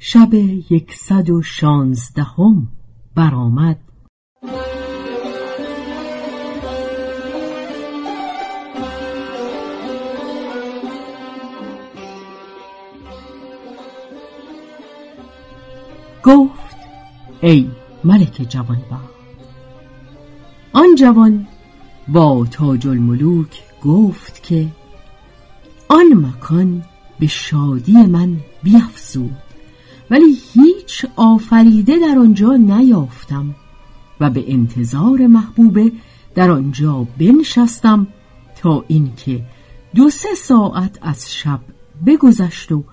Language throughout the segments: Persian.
شب یکصد و شانزدهم برآمد. گفت ای ملک جوان آن جوان با تاج الملوک گفت که آن مکان به شادی من بیافزود ولی هیچ آفریده در آنجا نیافتم و به انتظار محبوبه در آنجا بنشستم تا اینکه دو سه ساعت از شب بگذشت و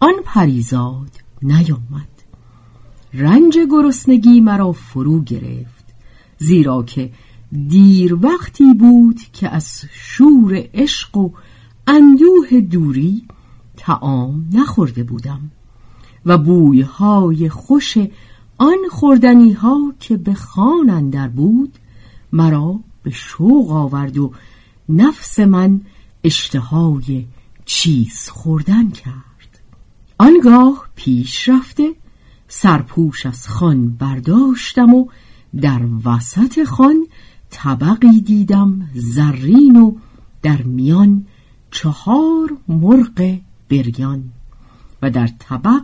آن پریزاد نیامد. رنج گرسنگی مرا فرو گرفت زیرا که دیر وقتی بود که از شور عشق و اندوه دوری تعام نخورده بودم. و بویهای خوش آن خوردنی ها که به خان اندر بود مرا به شوق آورد و نفس من اشتهای چیز خوردن کرد. آنگاه پیش رفته سرپوش از خان برداشتم و در وسط خان طبقی دیدم زرین و در میان چهار مرغ بریان و در طبق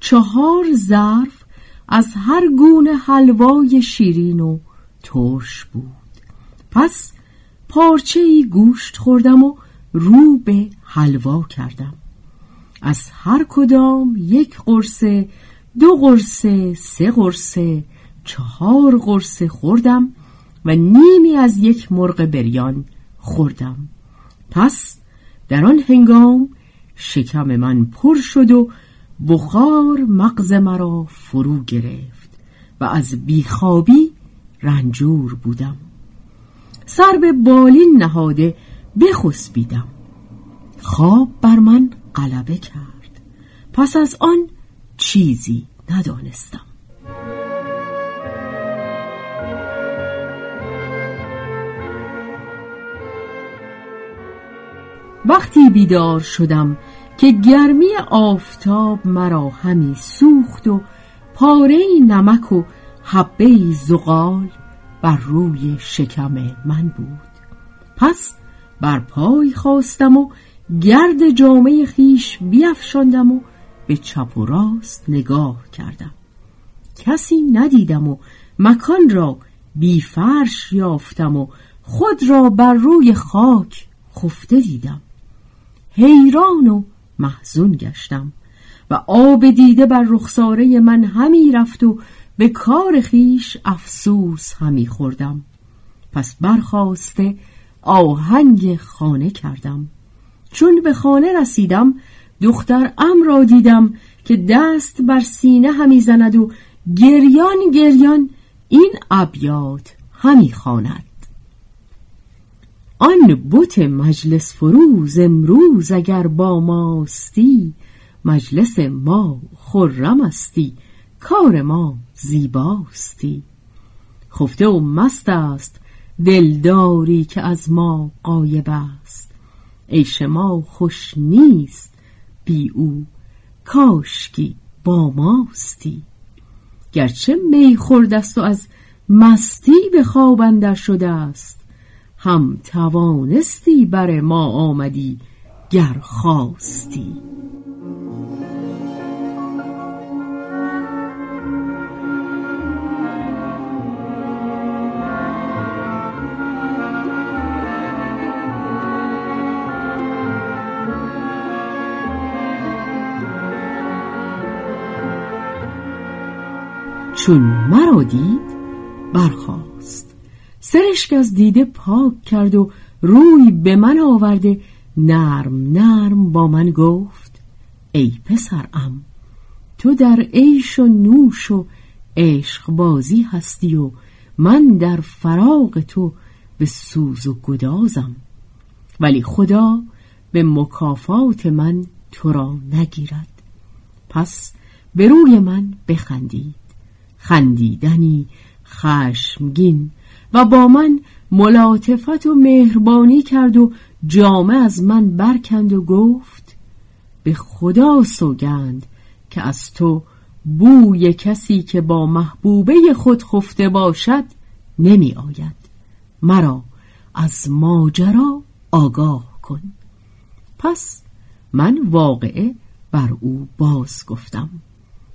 چهار ظرف از هر گونه حلوای شیرین و ترش بود. پس پارچه ای گوشت خوردم و رو به حلوا کردم. از هر کدام یک قرصه دو قرصه سه قرصه چهار قرصه خوردم و نیمی از یک مرغ بریان خوردم. پس در آن هنگام شکم من پر شد و بخار مغز مرا فرو گرفت و از بیخوابی رنجور بودم. سر به بالین نهاده بخسبیدم. خواب بر من غلبه کرد. پس از آن چیزی ندانستم. وقتی بیدار شدم که گرمی آفتاب مرا همی سوخت و پاره نمک و حبه زغال بر روی شکم من بود. پس بر پای خواستم و گرد جامعه خیش بیافشاندم و به چپ و راست نگاه کردم. کسی ندیدم و مکان را بی فرش یافتم و خود را بر روی خاک خفته دیدم. حیران و محزون گشتم و آب دیده بر رخساره من همی رفت و به کار خیش افسوس همی خوردم. پس برخواسته آهنگ خانه کردم. چون به خانه رسیدم دختر ام را دیدم که دست بر سینه همی زند و گریان گریان این ابیات همی خواند. آن بت مجلس فروز امروز اگر با ماستی مجلس ما خرم استی کار ما زیباستی. خفته و مست است دلداری که از ما قایب است. عیش ما خوش نیست بی او کاشکی با ماستی. گرچه می خوردست و از مستی به خواب اندر شده است هم توانستی بر ما آمدی گر خواستی. چون مرا دید برخاست سرشک از دیده پاک کرد و روی به من آورده نرم نرم با من گفت ای پسرم تو در عیش و نوش و عشق بازی هستی و من در فراغ تو به سوز و گدازم. ولی خدا به مکافات من تو را نگیرد. پس به روی من بخندید. خندیدنی خشمگین و با من ملاطفت و مهربانی کرد و جامه از من برکند و گفت به خدا سوگند که از تو بوی کسی که با محبوبه خود خفته باشد نمی آید. مرا از ماجرا آگاه کن. پس من واقعه بر او باز گفتم.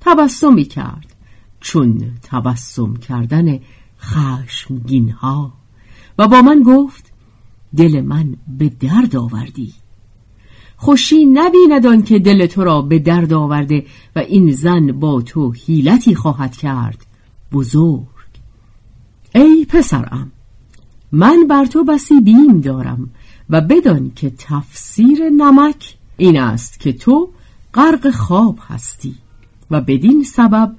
تبسمی کرد. چون تبسم کردن خشمگین ها و با من گفت دل من به درد آوردی. خوشی نبیند که دل تو را به درد آورده و این زن با تو حیلتی خواهد کرد. بزرگ. ای پسرم من بر تو بسی بیم دارم و بدان که تفسیر نمک این است که تو غرق خواب هستی و بدین سبب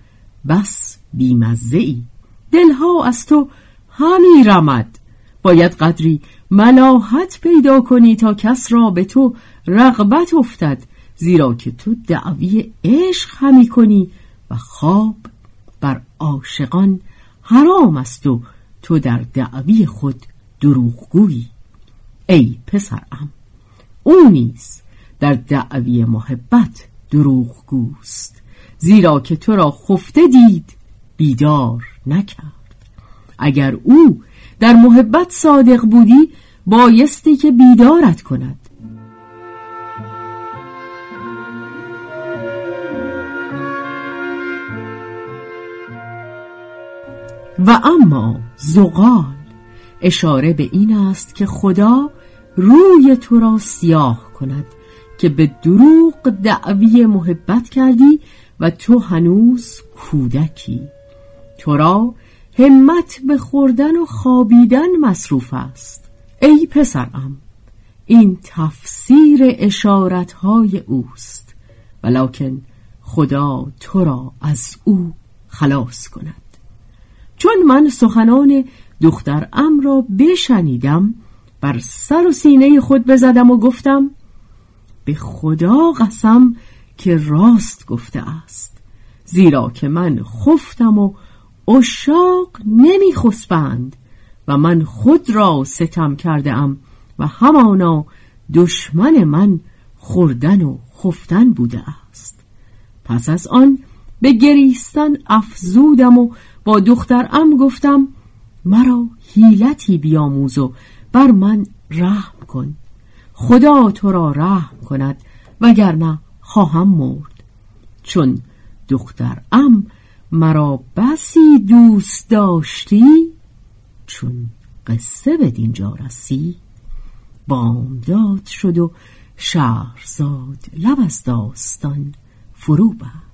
بس بیمزه ای. دلها از تو همی رمد باید قدری ملاحت پیدا کنی تا کس را به تو رغبت افتد زیرا که تو دعوی عشق همی کنی و خواب بر عاشقان حرام است و تو در دعوی خود دروغگویی. ای پسرم او نیز در دعوی محبت دروغگوست زیرا که تو را خفته دید بیدار نکرد. اگر او در محبت صادق بودی بایستی که بیدارت کند. و اما زغال اشاره به این است که خدا روی تو را سیاه کند که به دروغ دعوی محبت کردی و تو هنوز کودکی. تو را همت به خوردن و خوابیدن مصروف است. ای پسرم این تفسیر اشارتهای اوست ولکن خدا تو را از او خلاص کند. چون من سخنان دختر ام را بشنیدم بر سر و سینه خود بزدم و گفتم به خدا قسم که راست گفته است زیرا که من خفتم و اشاق نمی خسبند و من خود را ستم کرده ام و همانا دشمن من خوردن و خفتن بوده است. پس از آن به گریستن افزودم و با دخترم گفتم مرا حیلتی بیاموز و بر من رحم کن. خدا تو را رحم کند وگرنه خواهم مرد. چون دخترم مرا بسی دوست داشتی؟ چون قصه به دینجا رسی. بامداد شد و شهرزاد لب از داستان فرو بست.